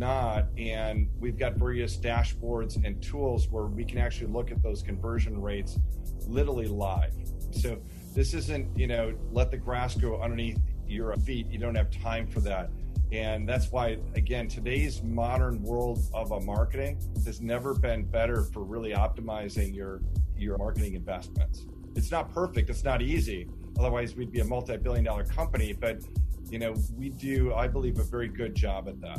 not. And we've got various dashboards and tools where we can actually look at those conversion rates literally live. So this isn't, you know, let the grass grow underneath your feet. You don't have time for that. And that's why, again, today's modern world of a marketing has never been better for really optimizing your your marketing investments. It's not perfect. It's not easy. Otherwise, we'd be a multi-billion dollar company. But you know, we do, I believe, a very good job at that.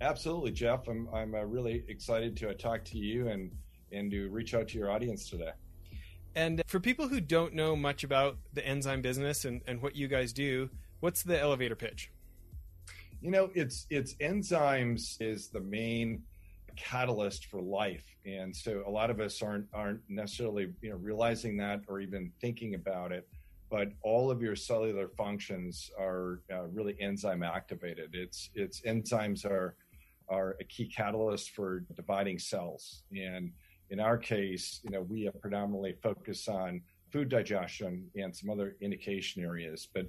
Absolutely, Jeff. I'm, I'm uh, really excited to uh, talk to you and, and to reach out to your audience today. And for people who don't know much about the enzyme business and, and what you guys do, what's the elevator pitch? You know, it's it's enzymes is the main catalyst for life, and so a lot of us aren't aren't necessarily you know realizing that or even thinking about it. But all of your cellular functions are uh, really enzyme activated. It's it's enzymes are are a key catalyst for dividing cells, and in our case, you know, we have predominantly focus on food digestion and some other indication areas, but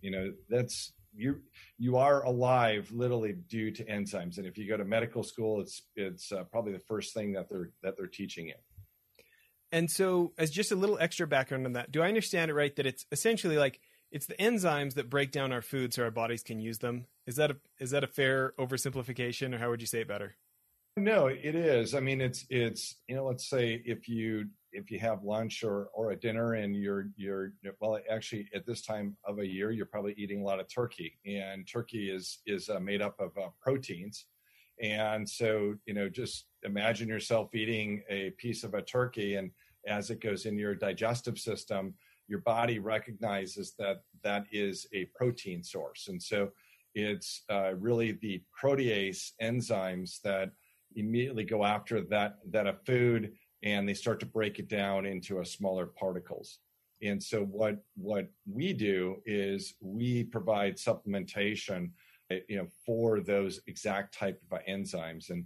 you know that's you you are alive literally due to enzymes. And if you go to medical school it's it's uh, probably the first thing that they're that they're teaching you. And so as just a little extra background on that do i understand it right that it's essentially like it's the enzymes that break down our food so our bodies can use them. Is that a is that a fair oversimplification or how would you say it better? No it is. I mean it's it's you know let's say if you if you have lunch or or a dinner and you're you're well actually at this time of a year you're probably eating a lot of turkey and turkey is is uh, made up of uh, proteins. And so you know just imagine yourself eating a piece of a turkey and as it goes in your digestive system your body recognizes that that is a protein source and so it's uh, really the protease enzymes that immediately go after that that a food and they start to break it down into a smaller particles. And so what what we do is we provide supplementation, you know, for those exact type of enzymes and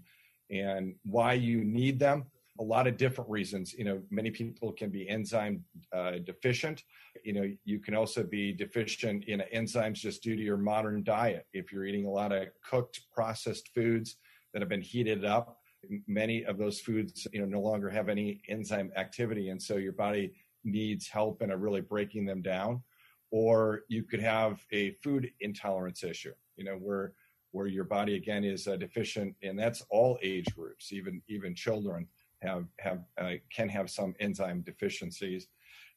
and why you need them. A lot of different reasons. You know, many people can be enzyme uh, deficient. You know, you can also be deficient in enzymes just due to your modern diet. If you're eating a lot of cooked, processed foods that have been heated up, many of those foods you know no longer have any enzyme activity and so your body needs help in really breaking them down or you could have a food intolerance issue you know where where your body again is uh, deficient and that's all age groups even even children have have uh, can have some enzyme deficiencies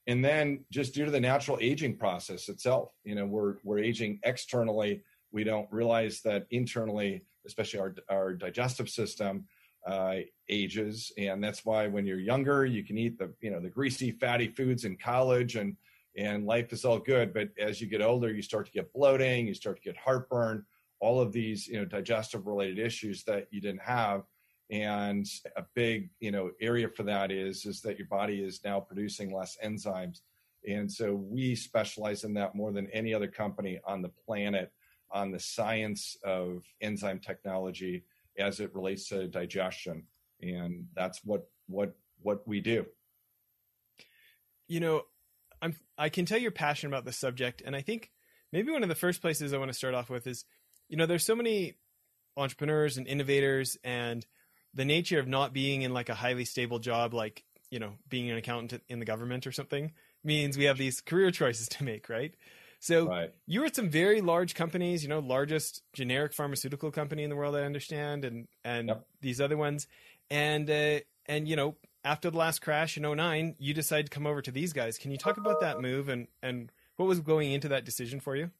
and then just due to the natural aging process itself you know we're we're aging externally we don't realize that internally especially our our digestive system uh, ages, and that's why when you're younger, you can eat the you know the greasy, fatty foods in college, and and life is all good. But as you get older, you start to get bloating, you start to get heartburn, all of these you know digestive related issues that you didn't have. And a big you know area for that is is that your body is now producing less enzymes, and so we specialize in that more than any other company on the planet on the science of enzyme technology as it relates to digestion. And that's what what what we do. You know i'm i can tell you're passionate about this subject. And i think maybe one of the first places i want to start off with is you know there's so many entrepreneurs and innovators and the nature of not being in like a highly stable job like you know being an accountant in the government or something means we have these career choices to make right so right. you were at some very large companies, you know, largest generic pharmaceutical company in the world, I understand, and and yep. these other ones, and uh, and you know, after the last crash in 09, you decided to come over to these guys. Can you talk about that move and and what was going into that decision for you?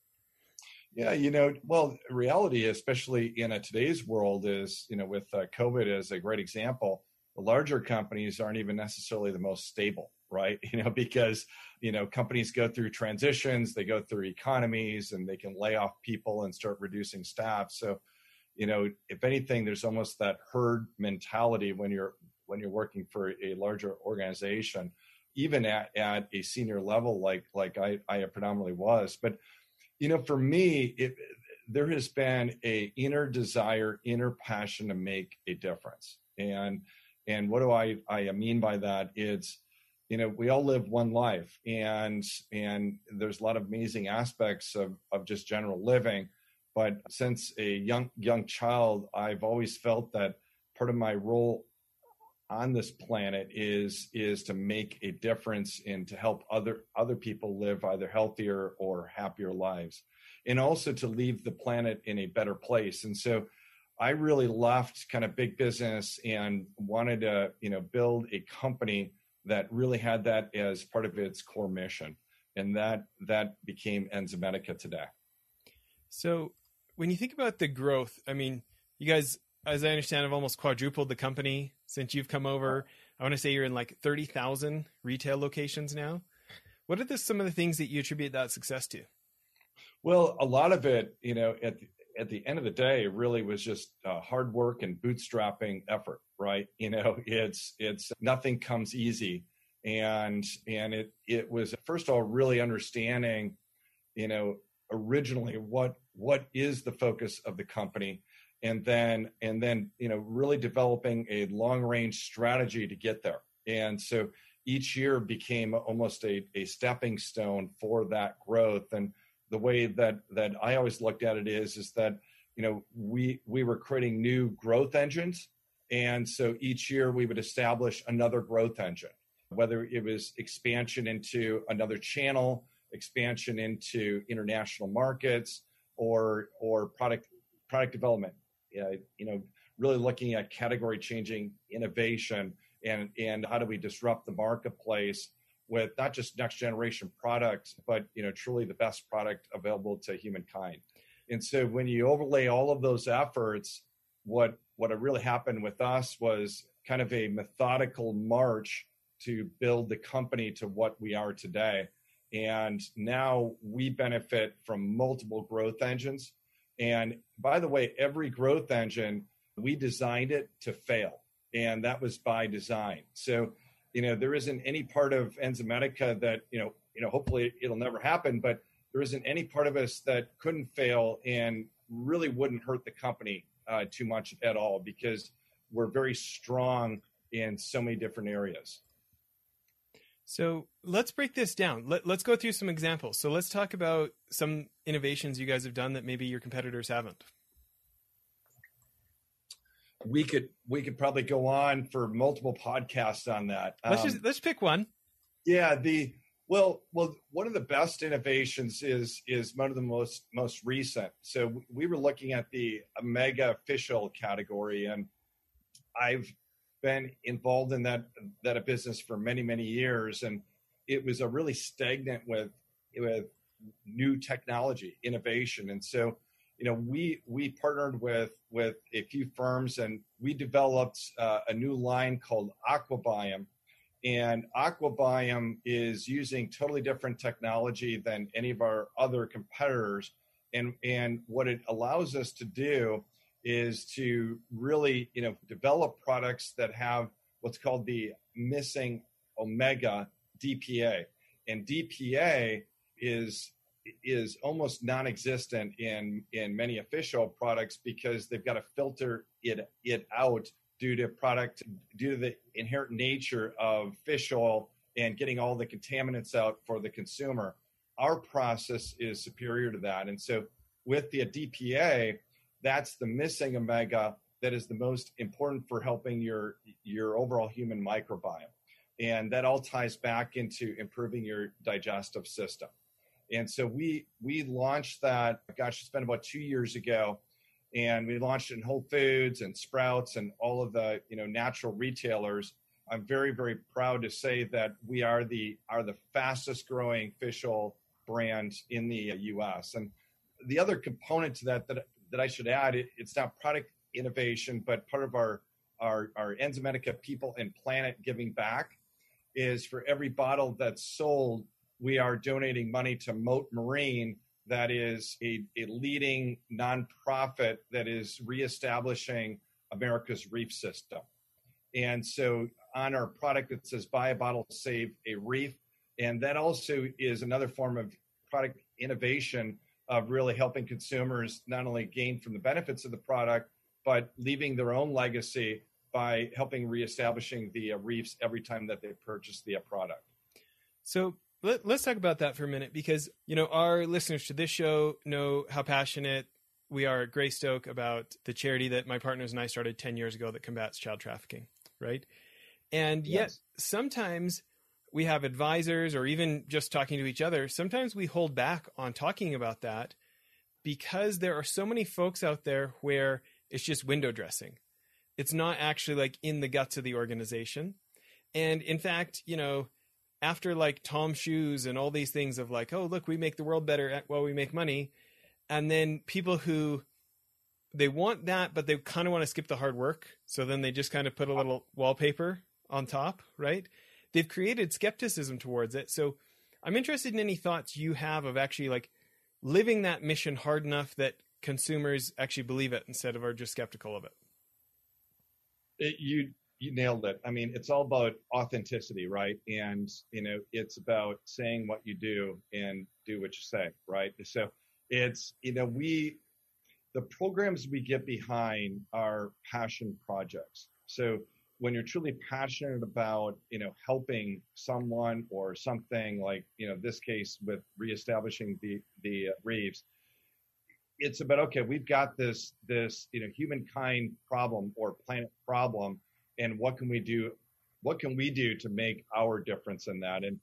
Yeah, you know, well, reality, especially in a today's world, is you know, with uh, COVID as a great example, the larger companies aren't even necessarily the most stable. right? You know, because you know companies go through transitions, they go through economies, and they can lay off people and start reducing staff. So, you know, if anything, there's almost that herd mentality when you're when you're working for a larger organization, even at, at a senior level like like I, I predominantly was. But you know, for me, it, there has been a inner desire, inner passion to make a difference. And and what do I I mean by that? It's you know we all live one life and and there's a lot of amazing aspects of of just general living but since a young young child i've always felt that part of my role on this planet is is to make a difference and to help other other people live either healthier or happier lives. And also to leave the planet in a better place. And so i really left kind of big business and wanted to you know build a company that really had that as part of its core mission. And that that became Enzymedica today. So when you think about the growth i mean you guys as I understand, have almost quadrupled the company since you've come over. I want to say you're in like 30,000 retail locations now. What are the, some of the things that you attribute that success to? Well, a lot of it, you know, at the, at the end of the day, really was just uh, hard work and bootstrapping effort, right? You know, it's it's nothing comes easy, and and it it was first of all really understanding, you know, originally what what is the focus of the company and then and then you know really developing a long range strategy to get there. And so each year became almost a, a stepping stone for that growth. And the way that that i always looked at it is is that you know we we were creating new growth engines. And so each year we would establish another growth engine whether it was expansion into another channel expansion into international markets or or product product development Uh, you know, really looking at category changing innovation and and how do we disrupt the marketplace with not just next generation products, but you know, truly the best product available to humankind. And so when you overlay all of those efforts, what what really happened with us was kind of a methodical march to build the company to what we are today. And now we benefit from multiple growth engines and by the way, every growth engine, we designed it to fail. And that was by design. So, you know, there isn't any part of Enzymedica that, you know, you know, hopefully it'll never happen, but there isn't any part of us that couldn't fail and really wouldn't hurt the company uh, too much at all because we're very strong in so many different areas. So let's break this down. Let, us go through some examples. So let's talk about some innovations you guys have done that maybe your competitors haven't. We could we could probably go on for multiple podcasts on that. Let's um, just let's pick one. Yeah, the well well one of the best innovations is is one of the most most recent. So we were looking at the omega fish oil category, and I've been involved in that that a business for many many years, and it was a really stagnant with with new technology innovation, and so you know we we partnered with with a few firms and we developed uh, a new line called aquabiome. And aquabiome is using totally different technology than any of our other competitors. And and what it allows us to do is to really you know develop products that have what's called the missing omega DPA, and DPA is is almost non-existent in in many fish oil products because they've got to filter it it out due to product due to the inherent nature of fish oil and getting all the contaminants out for the consumer. Our process is superior to that, and so with the DPA, that's the missing omega that is the most important for helping your your overall human microbiome. And that all ties back into improving your digestive system. And so we we launched that gosh it's been about two years ago. And we launched it in whole foods and sprouts and all of the you know natural retailers. I'm very very proud to say that we are the are the fastest growing fish oil brand in the us and the other component to that that that I should add, it, it's not product innovation, but part of our our our Enzymedica people and planet giving back is for every bottle that's sold, we are donating money to Mote Marine, that is a, a leading nonprofit that is reestablishing America's reef system. And so on our product, it says buy a bottle, save a reef. And that also is another form of product innovation of really helping consumers not only gain from the benefits of the product, but leaving their own legacy by helping reestablishing the uh, reefs every time that they purchase the uh, product. So let, us talk about that for a minute because you know our listeners to this show know how passionate we are at Greystoke about the charity that my partners and I started 10 years ago that combats child trafficking, right? And yet yes. sometimes we have advisors or even just talking to each other, sometimes we hold back on talking about that because there are so many folks out there where it's just window dressing. It's not actually like in the guts of the organization. And in fact, you know, after like Tom Shoes and all these things of like, oh, look, we make the world better while we make money. And then people who they want that, but they kind of want to skip the hard work. So then they just kind of put a little wallpaper on top, right? They've created skepticism towards it. So I'm interested in any thoughts you have of actually like living that mission hard enough that consumers actually believe it instead of are just skeptical of it. it you you nailed it. I mean, it's all about authenticity, right? And you know, it's about saying what you do and do what you say, right? So it's you know, we the programs we get behind are passion projects. So when you're truly passionate about you know helping someone or something like you know this case with reestablishing the the uh, reefs it's about okay we've got this this you know humankind problem or planet problem and what can we do what can we do to make our difference in that? And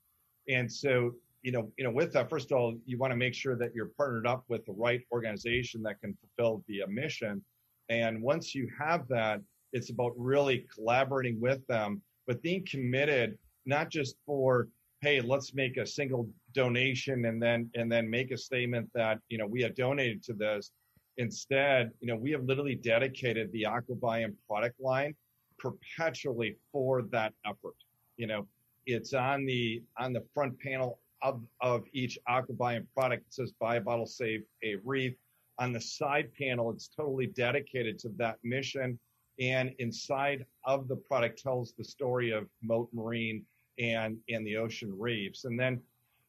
and so you know you know with that first of all you want to make sure that you're partnered up with the right organization that can fulfill the mission. And once you have that it's about really collaborating with them but being committed not just for hey let's make a single donation and then and then make a statement that you know we have donated to this instead you know we have literally dedicated the aquabiome product line perpetually for that effort. You know, it's on the on the front panel of of each Aquabiome product. It says "Buy a bottle, save a reef." On the side panel, it's totally dedicated to that mission. And inside of the product tells the story of Mote Marine and and the ocean reefs. And then,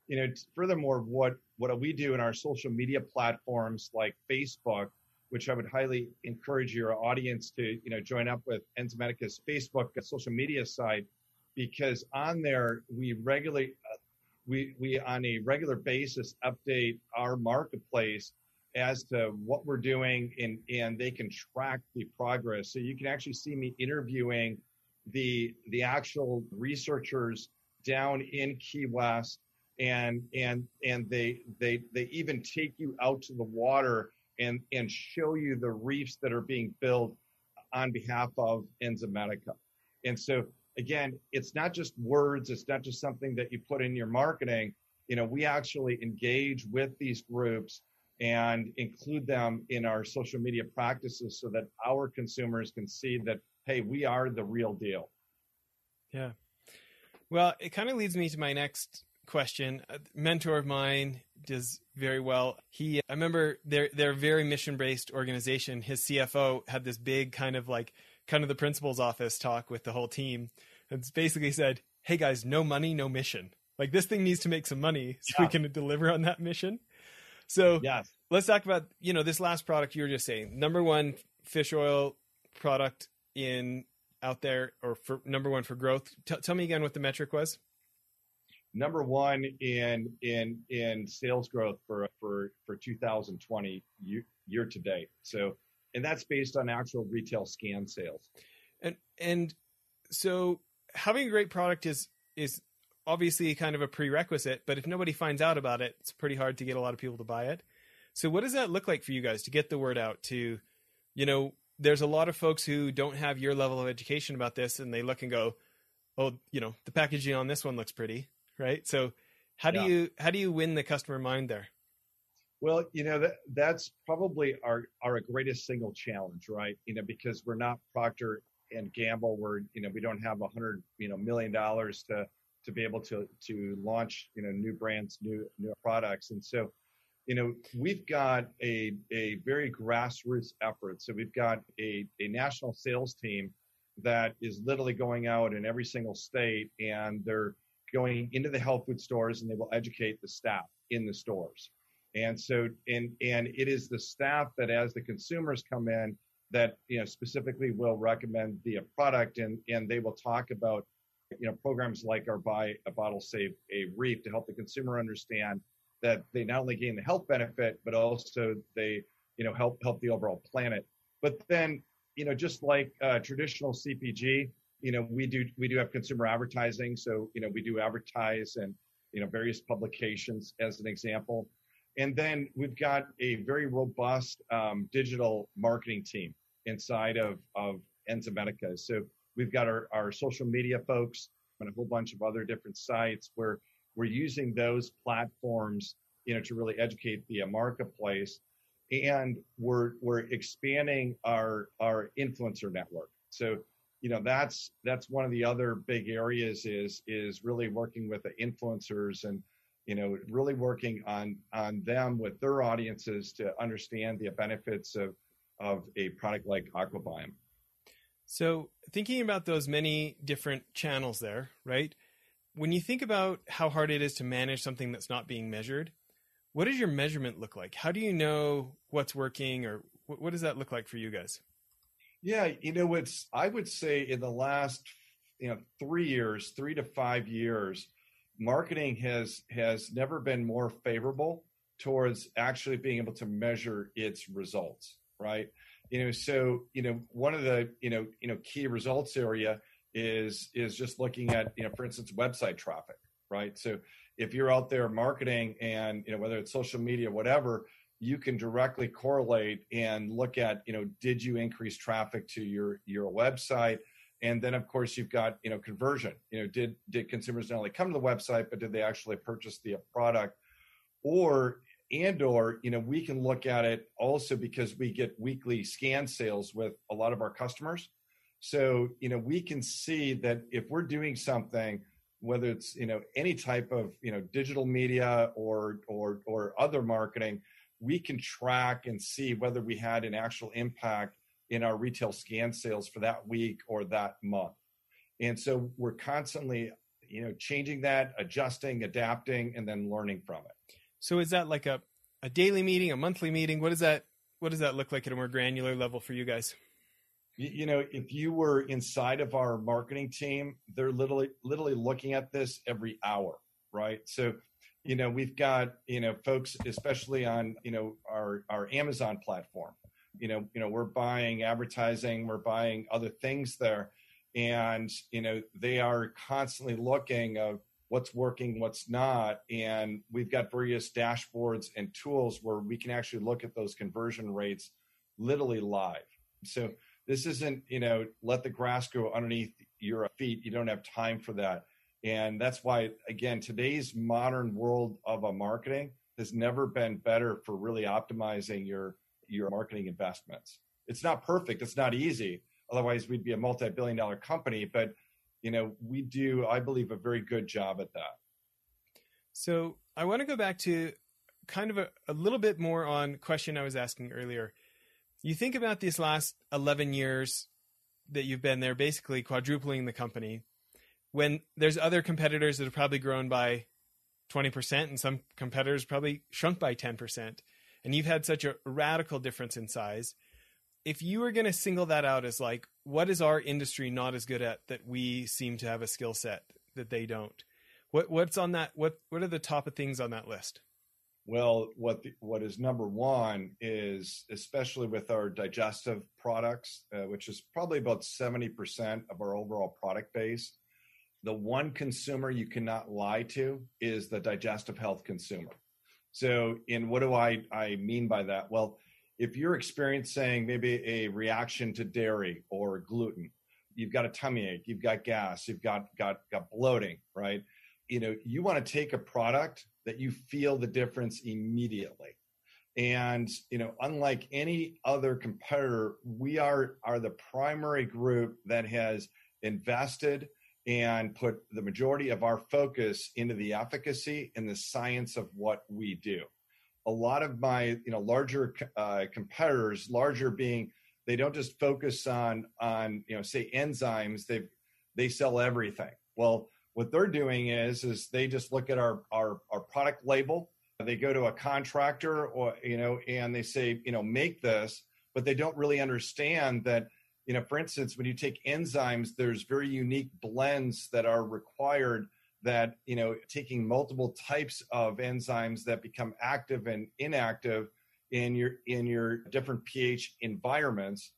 you know, furthermore, what what we do in our social media platforms like Facebook which I would highly encourage your audience to, you know, join up with Enzymedica's Facebook social media site, because on there we regularly, uh, we we on a regular basis update our marketplace as to what we're doing, and and they can track the progress. So you can actually see me interviewing the the actual researchers down in Key West, and and and they they they even take you out to the water and, and show you the reefs that are being built on behalf of Enzymedica. And so again, it's not just words, it's not just something that you put in your marketing. You know, we actually engage with these groups and include them in our social media practices so that our consumers can see that, hey, we are the real deal. Yeah. Well, it kind of leads me to my next question. A mentor of mine does very well. He, I remember they're they're very mission based organization. His CFO had this big kind of like kind of the principal's office talk with the whole team. and basically said, "Hey guys, no money, no mission. Like this thing needs to make some money so yeah. we can deliver on that mission." So yes. let's talk about you know this last product you were just saying. Number one fish oil product in out there, or for number one for growth. T- tell me again what the metric was number one in in in sales growth for for for 2020 year, year to date. So, and that's based on actual retail scan sales. And and so having a great product is is obviously kind of a prerequisite, but if nobody finds out about it, it's pretty hard to get a lot of people to buy it. So what does that look like for you guys to get the word out to, you know, there's a lot of folks who don't have your level of education about this and they look and go, "Oh, you know, the packaging on this one looks pretty." right? So how do yeah. you how do you win the customer mind there? Well, you know that that's probably our our greatest single challenge, right? You know, because we're not Procter and Gamble, we're you know we don't have a hundred you know million dollars to to be able to to launch you know new brands, new new products, and so you know we've got a a very grassroots effort. So we've got a a national sales team that is literally going out in every single state, and they're going into the health food stores, and they will educate the staff in the stores. And so, and and it is the staff that, as the consumers come in, that you know specifically will recommend the product, and and they will talk about you know programs like our buy a bottle save a reef to help the consumer understand that they not only gain the health benefit but also they you know help help the overall planet. But then you know just like uh, traditional cpg you know we do we do have consumer advertising. So you know we do advertise and you know various publications as an example. And then we've got a very robust um, digital marketing team inside of of enzymedica. So We've got our, our social media folks and a whole bunch of other different sites where we're using those platforms, you know, to really educate the marketplace. And we're we're expanding our our influencer network. So, you know, that's that's one of the other big areas is is really working with the influencers and you know really working on on them with their audiences to understand the benefits of of a product like Aquabiome. So, thinking about those many different channels there, right? When you think about how hard it is to manage something that's not being measured, what does your measurement look like? How do you know what's working or what, does that look like for you guys? Yeah, you know, it's, I would say in the last, you know, three years, three to five years, marketing has, has never been more favorable towards actually being able to measure its results, right? You know so you know one of the you know you know key results area is is just looking at you know for instance website traffic right? So if you're out there marketing and you know whether it's social media whatever you can directly correlate and look at you know did you increase traffic to your your website? And then of course you've got you know conversion. You know did did consumers not only come to the website but did they actually purchase the product? Or and or you know we can look at it also because we get weekly scan sales with a lot of our customers. So you know we can see that if we're doing something whether it's you know any type of you know digital media or or or other marketing we can track and see whether we had an actual impact in our retail scan sales for that week or that month. And so we're constantly you know changing that adjusting adapting and then learning from it so is that like a, a daily meeting, a monthly meeting? What does that what does that look like at a more granular level for you guys? You know, if you were inside of our marketing team, they're literally literally looking at this every hour, right? So, you know, we've got, you know, folks especially on, you know, our our Amazon platform. You know, you know, we're buying advertising, we're buying other things there and, you know, they are constantly looking of what's working, what's not. And we've got various dashboards and tools where we can actually look at those conversion rates literally live. So this isn't, you know, let the grass grow underneath your feet. You don't have time for that. And that's why, again, today's modern world of a marketing has never been better for really optimizing your your marketing investments. It's not perfect. It's not easy. Otherwise, we'd be a multi-billion dollar company. But you know, we do, I believe, a very good job at that. So I want to go back to kind of a, a little bit more on question I was asking earlier. You think about these last 11 years that you've been there, basically quadrupling the company, when there's other competitors that have probably grown by 20% and some competitors probably shrunk by 10%. And you've had such a radical difference in size if you were going to single that out as like what is our industry not as good at that we seem to have a skill set that they don't? What what's on that what what are the top of things on that list? Well what the, what is number one is especially with our digestive products uh, which is probably about 70% of our overall product base the one consumer you cannot lie to is the digestive health consumer. So in what do i i mean by that? Well if you're experiencing maybe a reaction to dairy or gluten, you've got a tummy ache, you've got gas, you've got got got bloating, right? You know, you want to take a product that you feel the difference immediately. And you know, unlike any other competitor, we are are the primary group that has invested and put the majority of our focus into the efficacy and the science of what we do. A lot of my, you know, larger uh, competitors, larger being, they don't just focus on on you know say enzymes. They they sell everything. Well, what they're doing is is they just look at our our, our product label. They go to a contractor or you know, and they say you know make this, but they don't really understand that you know, for instance, when you take enzymes, there's very unique blends that are required that, you know, taking multiple types of enzymes that become active and inactive in your in your different pH environments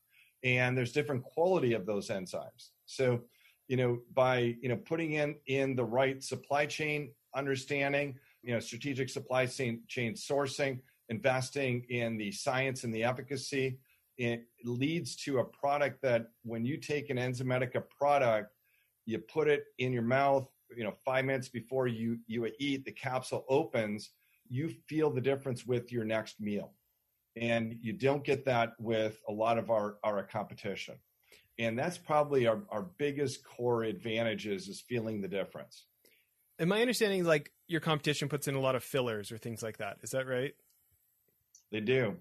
and there's different quality of those enzymes. So, you know, by, you know, putting in in the right supply chain understanding, you know, strategic supply chain chain sourcing, investing in the science and the efficacy, it leads to a product that when you take an Enzymedica product, you put it in your mouth, you know, five minutes before you you eat, the capsule opens, you feel the difference with your next meal. And you don't get that with a lot of our, our competition. And that's probably our, our biggest core advantages is feeling the difference. And my understanding is like your competition puts in a lot of fillers or things like that. Is that right? They do.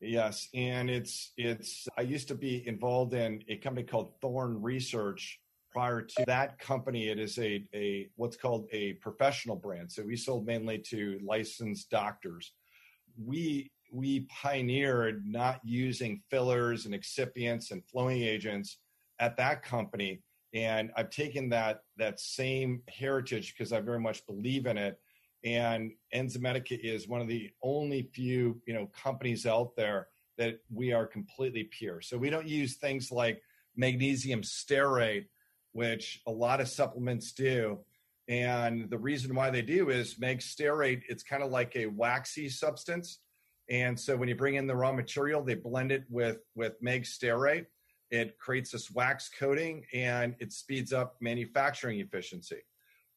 Yes, and it's it's. I used to be involved in a company called Thorne Research. Prior to that company, it is a a what's called a professional brand. So we sold mainly to licensed doctors. We we pioneered not using fillers and excipients and flowing agents at that company, and I've taken that that same heritage because I very much believe in it and Enzymedica is one of the only few you know companies out there that we are completely pure. So we don't use things like magnesium stearate, which a lot of supplements do. And the reason why they do is mag stearate, it's kind of like a waxy substance. And so when you bring in the raw material, they blend it with, with mag stearate. It creates this wax coating and it speeds up manufacturing efficiency.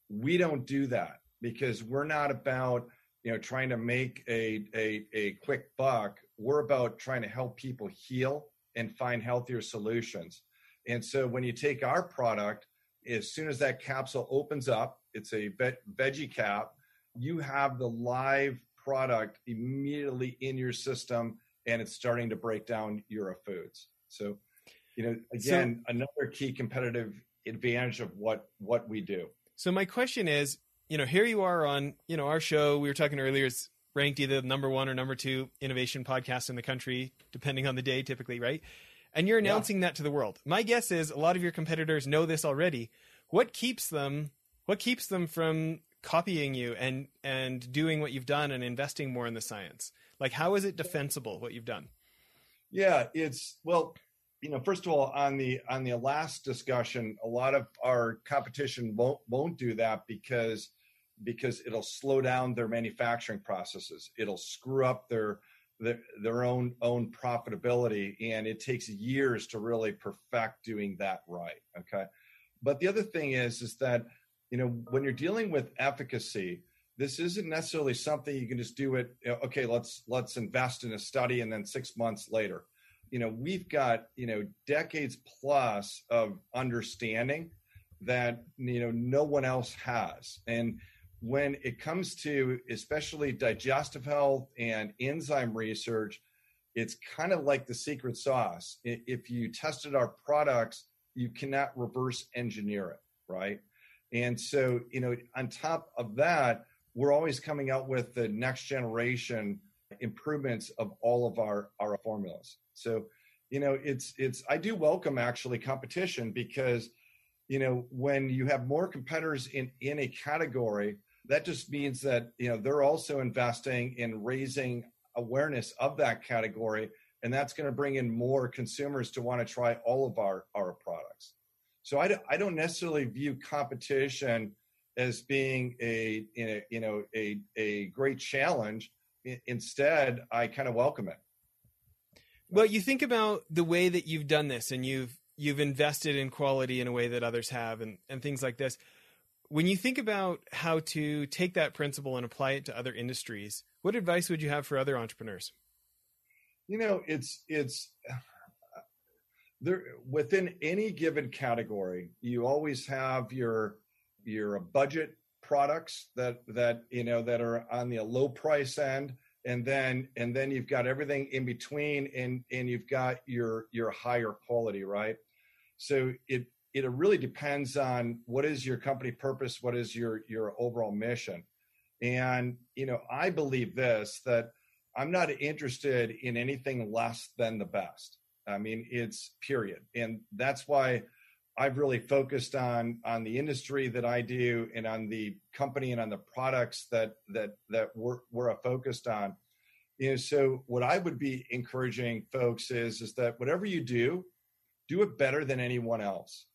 We don't do that because we're not about you know trying to make a, a, a quick buck we're about trying to help people heal and find healthier solutions and so when you take our product as soon as that capsule opens up it's a veggie cap you have the live product immediately in your system and it's starting to break down your foods so you know again so, another key competitive advantage of what what we do so my question is you know, here you are on, you know, our show. We were talking earlier. It's ranked either number one or number two innovation podcast in the country, depending on the day, typically, right? And you're announcing yeah. that to the world. My guess is a lot of your competitors know this already. What keeps them? What keeps them from copying you and and doing what you've done and investing more in the science? Like, how is it defensible what you've done? Yeah, it's well, you know, first of all, on the on the last discussion, a lot of our competition won't won't do that because because it'll slow down their manufacturing processes. It'll screw up their their, own own profitability, and it takes years to really perfect doing that right. Okay, but the other thing is is that you know when you're dealing with efficacy, this isn't necessarily something you can just do it. Okay, let's let's invest in a study, and then six months later you know we've got you know decades plus of understanding that you know no one else has and when it comes to especially digestive health and enzyme research it's kind of like the secret sauce. If you tested our products you cannot reverse engineer it right? And so you know on top of that we're always coming out with the next generation improvements of all of our our formulas. So, you know, it's it's I do welcome actually competition because, you know, when you have more competitors in in a category, that just means that you know they're also investing in raising awareness of that category, and that's going to bring in more consumers to want to try all of our our products. So I, I don't necessarily view competition as being a, you know a a great challenge. Instead, I kind of welcome it. Well, you think about the way that you've done this and you've you've invested in quality in a way that others have and, and things like this. When you think about how to take that principle and apply it to other industries, what advice would you have for other entrepreneurs? You know, it's it's there within any given category, you always have your your budget products that that you know that are on the low price end and then and then you've got everything in between and and you've got your your higher quality right so it it really depends on what is your company purpose what is your your overall mission. And you know i believe this that i'm not interested in anything less than the best. I mean it's period. And that's why i've really focused on on the industry that i do and on the company and on the products that that that we're, we're focused on. You know so what i would be encouraging folks is is that whatever you do do it better than anyone else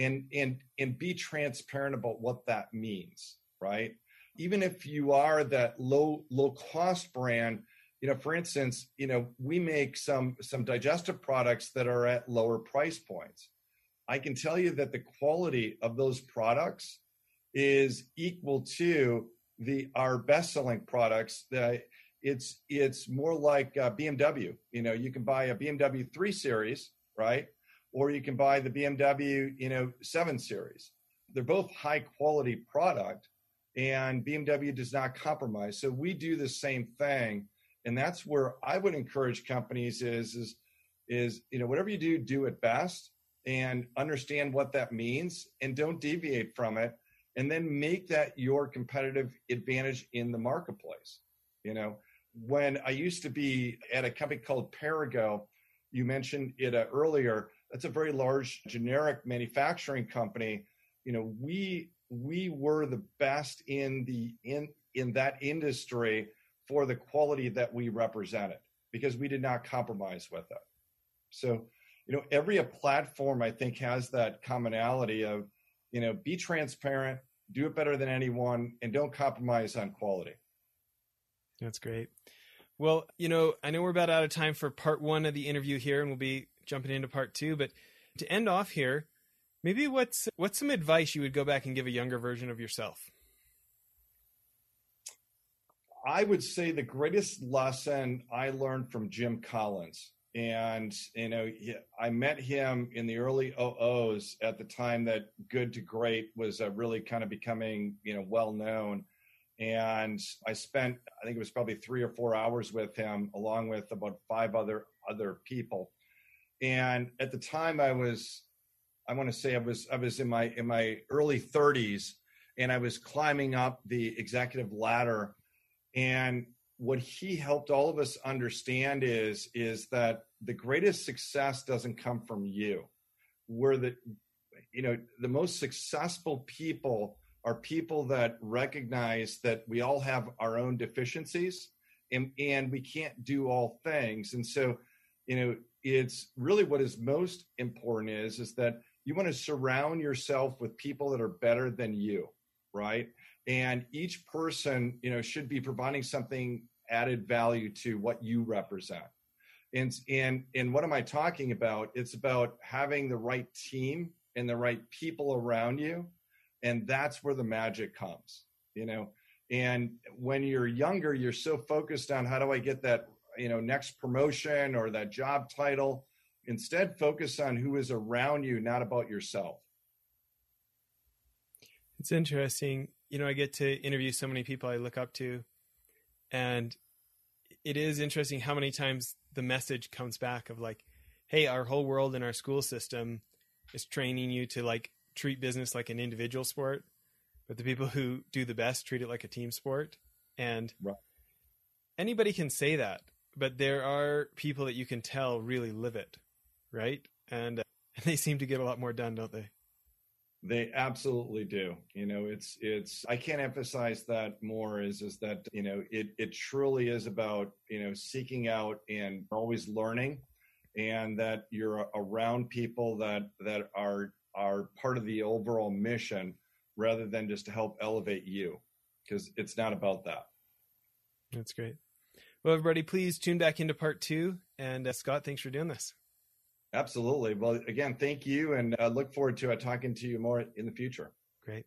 and and and be transparent about what that means right even if you are that low low cost brand you know for instance you know we make some some digestive products that are at lower price points i can tell you that the quality of those products is equal to the our best selling products that it's it's more like uh, BMW. You know, you can buy a BMW 3 Series, right? Or you can buy the BMW, you know, 7 Series. They're both high quality product and BMW does not compromise. So we do the same thing and that's where I would encourage companies is is is you know whatever you do do it best and understand what that means and don't deviate from it and then make that your competitive advantage in the marketplace you know when I used to be at a company called Perrigo, you mentioned it uh, earlier. That's a very large generic manufacturing company. You know, we we were the best in the in in that industry for the quality that we represented because we did not compromise with it. So, you know, every platform I think has that commonality of, you know, be transparent, do it better than anyone, and don't compromise on quality. That's great. Well, you know, I know we're about out of time for part one of the interview here, and we'll be jumping into part two. But to end off here, maybe what's what's some advice you would go back and give a younger version of yourself? I would say the greatest lesson I learned from Jim Collins. And, you know, I met him in the early OOs at the time that Good to Great was uh, really kind of becoming, you know, well known and I spent I think it was probably three or four hours with him, along with about five other other people. And at the time, I was I want to say I was I was in my in my early 30s, and I was climbing up the executive ladder. And what he helped all of us understand is is that the greatest success doesn't come from you. We're the you know the most successful people are people that recognize that we all have our own deficiencies and, and we can't do all things. And so, you know, it's really what is most important is, is that you want to surround yourself with people that are better than you, right? And each person, you know, should be providing something added value to what you represent. And, and, and what am I talking about? It's about having the right team and the right people around you and that's where the magic comes you know and when you're younger you're so focused on how do i get that you know next promotion or that job title instead focus on who is around you not about yourself it's interesting you know i get to interview so many people i look up to and it is interesting how many times the message comes back of like hey our whole world and our school system is training you to like treat business like an individual sport, but the people who do the best treat it like a team sport. And right. anybody can say that, but there are people that you can tell really live it, right? And, uh, they seem to get a lot more done, don't they? They absolutely do. You know, it's it's I can't emphasize that more is is that, you know, it it truly is about, you know, seeking out and always learning and that you're around people that that are are part of the overall mission rather than just to help elevate you because it's not about that. That's great. Well, everybody, please tune back into part two. And uh, Scott, thanks for doing this. Absolutely. Well, again, thank you, and uh, look forward to uh, talking to you more in the future. Great.